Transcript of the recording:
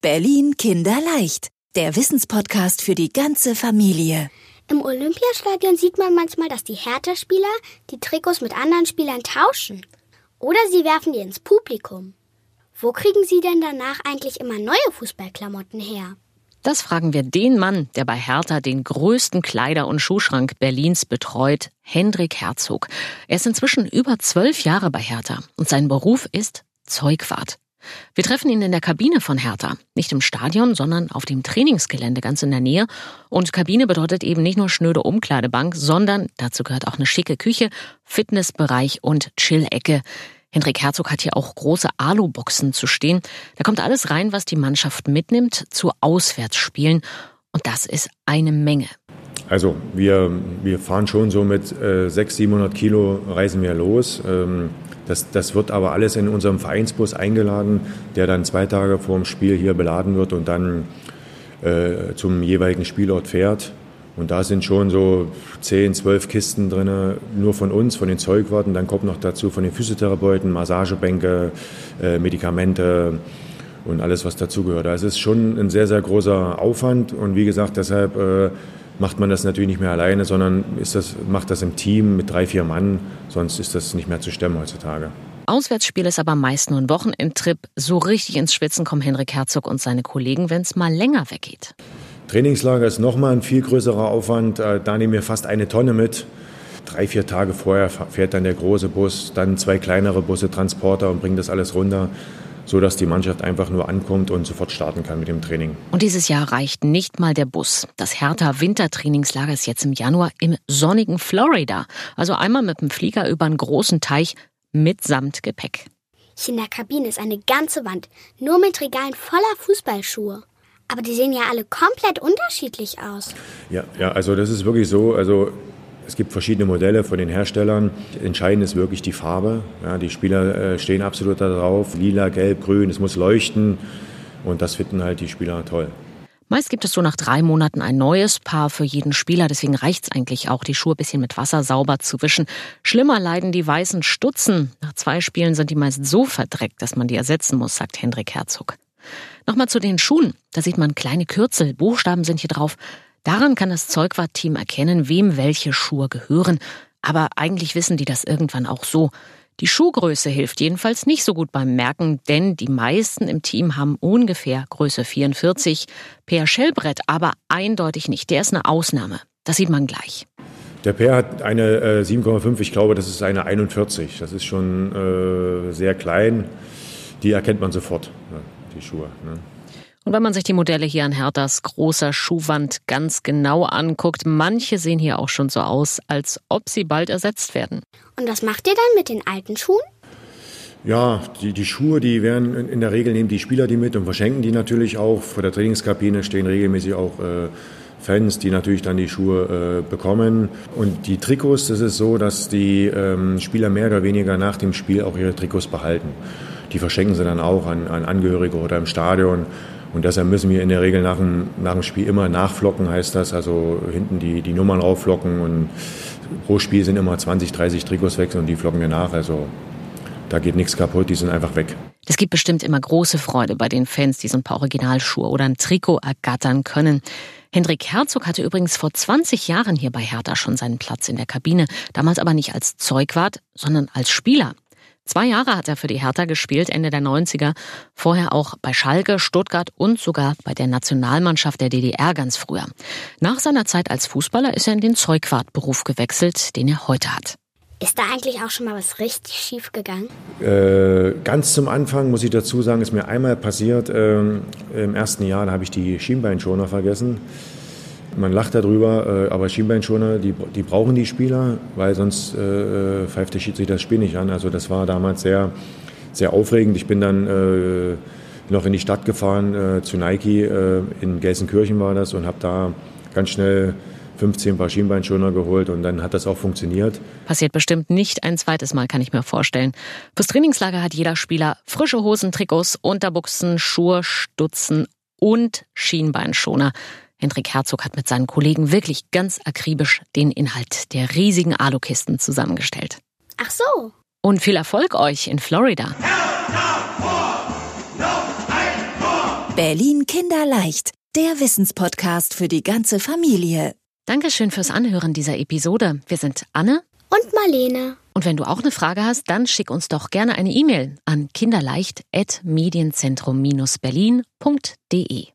Berlin Kinderleicht, der Wissenspodcast für die ganze Familie. Im Olympiastadion sieht man manchmal, dass die Hertha-Spieler die Trikots mit anderen Spielern tauschen. Oder sie werfen die ins Publikum. Wo kriegen sie denn danach eigentlich immer neue Fußballklamotten her? Das fragen wir den Mann, der bei Hertha den größten Kleider- und Schuhschrank Berlins betreut, Hendrik Herzog. Er ist inzwischen über zwölf Jahre bei Hertha und sein Beruf ist Zeugwart. Wir treffen ihn in der Kabine von Hertha. Nicht im Stadion, sondern auf dem Trainingsgelände ganz in der Nähe. Und Kabine bedeutet eben nicht nur schnöde Umkleidebank, sondern dazu gehört auch eine schicke Küche, Fitnessbereich und Chill-Ecke. Hendrik Herzog hat hier auch große Alu-Boxen zu stehen. Da kommt alles rein, was die Mannschaft mitnimmt zu Auswärtsspielen. Und das ist eine Menge. Also wir, wir fahren schon so mit äh, 600, 700 Kilo reisen wir los. Ähm, das, das wird aber alles in unserem Vereinsbus eingeladen, der dann zwei Tage vor dem Spiel hier beladen wird und dann äh, zum jeweiligen Spielort fährt. Und da sind schon so 10, 12 Kisten drin, nur von uns, von den Zeugwarten. Dann kommt noch dazu von den Physiotherapeuten, Massagebänke, äh, Medikamente und alles, was dazugehört. Also es ist schon ein sehr, sehr großer Aufwand. Und wie gesagt, deshalb äh, macht man das natürlich nicht mehr alleine, sondern ist das, macht das im Team mit drei, vier Mann. Sonst ist das nicht mehr zu stemmen heutzutage. Auswärtsspiel ist aber meist nur ein Wochenendtrip. So richtig ins Schwitzen kommen Henrik Herzog und seine Kollegen, wenn es mal länger weggeht. Trainingslager ist nochmal ein viel größerer Aufwand. Äh, da nehmen wir fast eine Tonne mit. Drei, vier Tage vorher fährt dann der große Bus, dann zwei kleinere Busse, Transporter und bringt das alles runter so dass die Mannschaft einfach nur ankommt und sofort starten kann mit dem Training. Und dieses Jahr reicht nicht mal der Bus. Das Hertha Wintertrainingslager ist jetzt im Januar im sonnigen Florida. Also einmal mit dem Flieger über einen großen Teich mitsamt Gepäck. Hier in der Kabine ist eine ganze Wand, nur mit Regalen voller Fußballschuhe. Aber die sehen ja alle komplett unterschiedlich aus. Ja, ja, also das ist wirklich so. Also es gibt verschiedene Modelle von den Herstellern. Entscheidend ist wirklich die Farbe. Ja, die Spieler äh, stehen absolut darauf. Lila, gelb, grün, es muss leuchten. Und das finden halt die Spieler toll. Meist gibt es so nach drei Monaten ein neues Paar für jeden Spieler. Deswegen reicht es eigentlich auch, die Schuhe ein bisschen mit Wasser sauber zu wischen. Schlimmer leiden die weißen Stutzen. Nach zwei Spielen sind die meist so verdreckt, dass man die ersetzen muss, sagt Hendrik Herzog. Nochmal zu den Schuhen. Da sieht man kleine Kürzel. Buchstaben sind hier drauf. Daran kann das Zeugwart-Team erkennen, wem welche Schuhe gehören. Aber eigentlich wissen die das irgendwann auch so. Die Schuhgröße hilft jedenfalls nicht so gut beim Merken, denn die meisten im Team haben ungefähr Größe 44. Per Schellbrett aber eindeutig nicht. Der ist eine Ausnahme. Das sieht man gleich. Der Per hat eine äh, 7,5, ich glaube, das ist eine 41. Das ist schon äh, sehr klein. Die erkennt man sofort, ne, die Schuhe. Ne? Und wenn man sich die Modelle hier an Herthas großer Schuhwand ganz genau anguckt, manche sehen hier auch schon so aus, als ob sie bald ersetzt werden. Und was macht ihr dann mit den alten Schuhen? Ja, die, die Schuhe, die werden in der Regel nehmen die Spieler die mit und verschenken die natürlich auch. Vor der Trainingskabine stehen regelmäßig auch äh, Fans, die natürlich dann die Schuhe äh, bekommen. Und die Trikots, das ist so, dass die ähm, Spieler mehr oder weniger nach dem Spiel auch ihre Trikots behalten. Die verschenken sie dann auch an, an Angehörige oder im Stadion. Und deshalb müssen wir in der Regel nach dem, nach dem Spiel immer nachflocken, heißt das. Also hinten die, die Nummern raufflocken und pro Spiel sind immer 20, 30 Trikots weg und die flocken wir nach. Also da geht nichts kaputt, die sind einfach weg. Es gibt bestimmt immer große Freude bei den Fans, die so ein paar Originalschuhe oder ein Trikot ergattern können. Hendrik Herzog hatte übrigens vor 20 Jahren hier bei Hertha schon seinen Platz in der Kabine, damals aber nicht als Zeugwart, sondern als Spieler. Zwei Jahre hat er für die Hertha gespielt, Ende der 90er. Vorher auch bei Schalke, Stuttgart und sogar bei der Nationalmannschaft der DDR ganz früher. Nach seiner Zeit als Fußballer ist er in den Zeugwartberuf gewechselt, den er heute hat. Ist da eigentlich auch schon mal was richtig schief gegangen? Äh, ganz zum Anfang muss ich dazu sagen, ist mir einmal passiert. Äh, Im ersten Jahr da habe ich die Schienbeinschoner vergessen. Man lacht darüber, äh, aber Schienbeinschoner, die, die brauchen die Spieler, weil sonst äh, pfeift der Schiedsrichter das Spiel nicht an. Also das war damals sehr, sehr aufregend. Ich bin dann äh, noch in die Stadt gefahren, äh, zu Nike, äh, in Gelsenkirchen war das, und habe da ganz schnell 15 Paar Schienbeinschoner geholt und dann hat das auch funktioniert. Passiert bestimmt nicht ein zweites Mal, kann ich mir vorstellen. Fürs Trainingslager hat jeder Spieler frische Hosen, Trikots, Unterbuchsen, Schuhe, Stutzen und Schienbeinschoner. Hendrik Herzog hat mit seinen Kollegen wirklich ganz akribisch den Inhalt der riesigen Alukisten zusammengestellt. Ach so. Und viel Erfolg euch in Florida. Berlin Kinderleicht, der Wissenspodcast für die ganze Familie. Dankeschön fürs Anhören dieser Episode. Wir sind Anne und Marlene. Und wenn du auch eine Frage hast, dann schick uns doch gerne eine E-Mail an kinderleicht.medienzentrum-berlin.de.